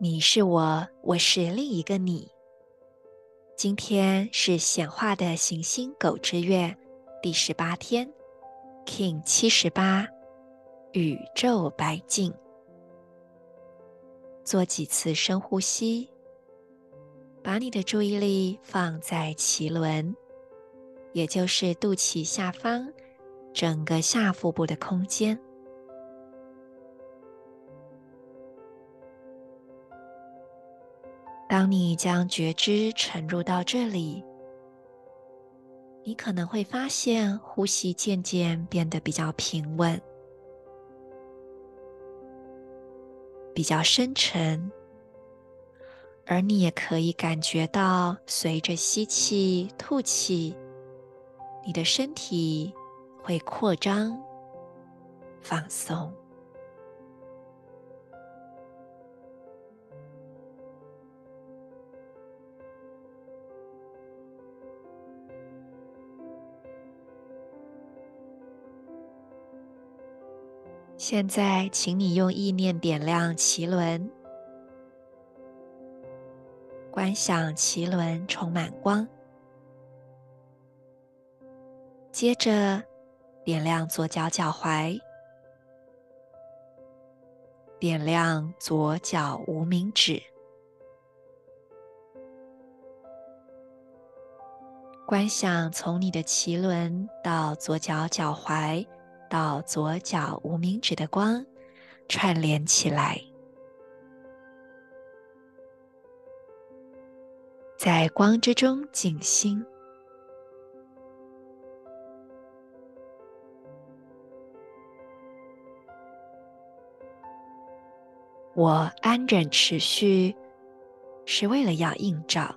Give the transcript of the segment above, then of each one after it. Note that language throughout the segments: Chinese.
你是我，我是另一个你。今天是显化的行星狗之月第十八天，King 七十八，宇宙白净。做几次深呼吸，把你的注意力放在脐轮，也就是肚脐下方整个下腹部的空间。当你将觉知沉入到这里，你可能会发现呼吸渐渐变得比较平稳。比较深沉，而你也可以感觉到，随着吸气、吐气，你的身体会扩张、放松。现在，请你用意念点亮脐轮，观想脐轮充满光。接着，点亮左脚脚踝，点亮左脚无名指，观想从你的脐轮到左脚脚踝。到左脚无名指的光串联起来，在光之中静心。我安忍持续，是为了要映照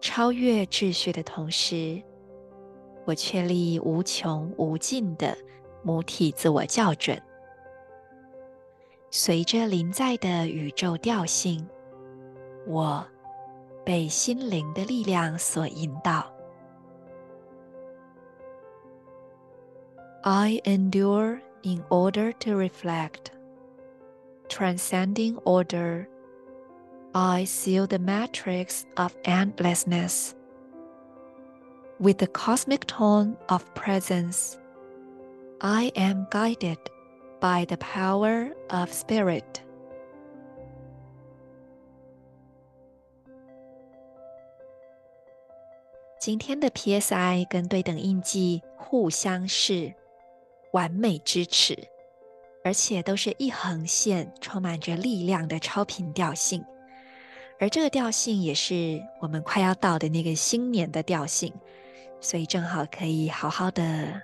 超越秩序的同时。我确立无穷无尽的母体自我校准，随着临在的宇宙调性，我被心灵的力量所引导。I endure in order to reflect, transcending order. I seal the matrix of endlessness. With the cosmic tone of presence, I am guided by the power of spirit. 今天的 PSI 跟对等印记互相是完美支持，而且都是一横线，充满着力量的超频调性。而这个调性也是我们快要到的那个新年的调性。所以正好可以好好的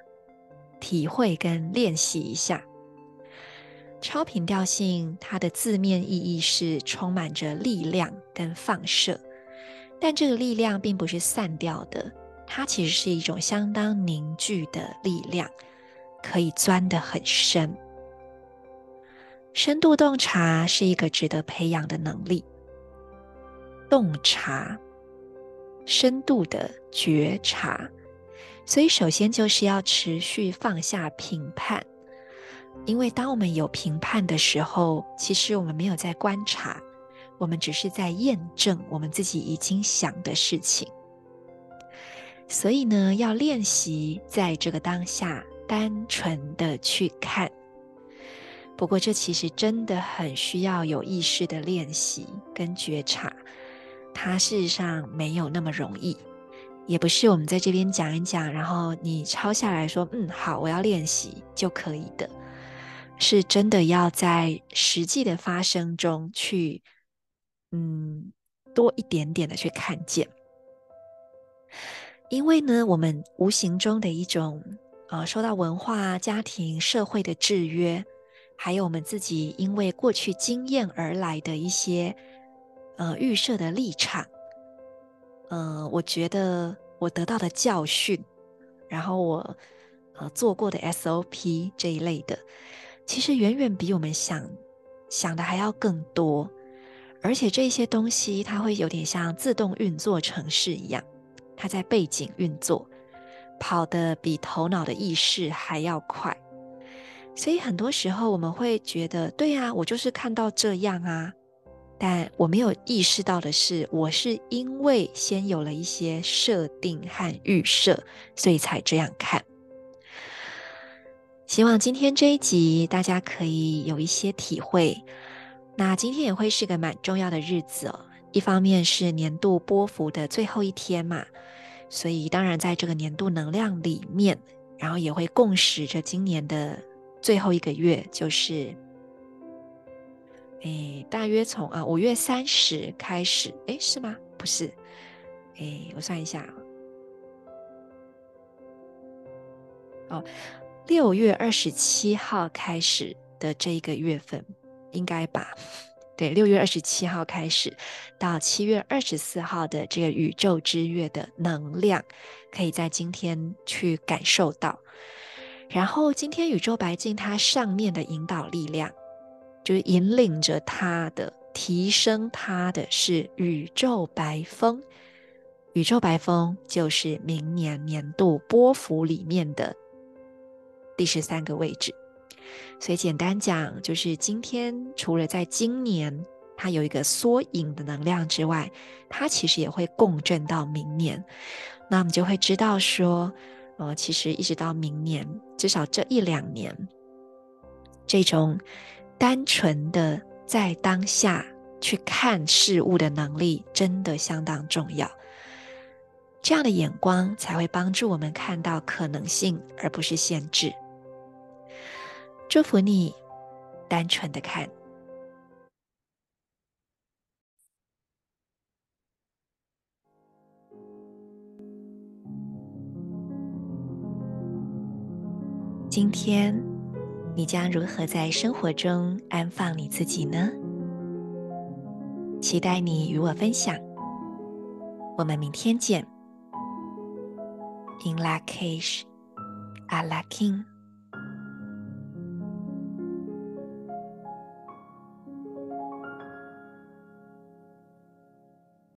体会跟练习一下超频调性，它的字面意义是充满着力量跟放射，但这个力量并不是散掉的，它其实是一种相当凝聚的力量，可以钻得很深。深度洞察是一个值得培养的能力，洞察。深度的觉察，所以首先就是要持续放下评判，因为当我们有评判的时候，其实我们没有在观察，我们只是在验证我们自己已经想的事情。所以呢，要练习在这个当下单纯的去看。不过，这其实真的很需要有意识的练习跟觉察。它事实上没有那么容易，也不是我们在这边讲一讲，然后你抄下来说，嗯，好，我要练习就可以的，是真的要在实际的发生中去，嗯，多一点点的去看见。因为呢，我们无形中的一种呃，受到文化、家庭、社会的制约，还有我们自己因为过去经验而来的一些呃预设的立场，呃，我觉得我得到的教训，然后我呃做过的 SOP 这一类的，其实远远比我们想想的还要更多，而且这些东西它会有点像自动运作程式一样。它在背景运作，跑得比头脑的意识还要快，所以很多时候我们会觉得，对啊，我就是看到这样啊，但我没有意识到的是，我是因为先有了一些设定和预设，所以才这样看。希望今天这一集大家可以有一些体会。那今天也会是个蛮重要的日子哦。一方面是年度波幅的最后一天嘛，所以当然在这个年度能量里面，然后也会共识着今年的最后一个月，就是，诶，大约从啊五月三十开始，诶，是吗？不是，诶，我算一下，哦，六月二十七号开始的这一个月份，应该吧。对，六月二十七号开始到七月二十四号的这个宇宙之月的能量，可以在今天去感受到。然后今天宇宙白镜它上面的引导力量，就是引领着它的提升，它的是宇宙白风。宇宙白风就是明年年度波幅里面的第十三个位置。所以简单讲，就是今天除了在今年它有一个缩影的能量之外，它其实也会共振到明年。那我们就会知道说，呃，其实一直到明年，至少这一两年，这种单纯的在当下去看事物的能力，真的相当重要。这样的眼光才会帮助我们看到可能性，而不是限制。祝福你，单纯的看。今天你将如何在生活中安放你自己呢？期待你与我分享。我们明天见。In Lak'ech, Ala K'in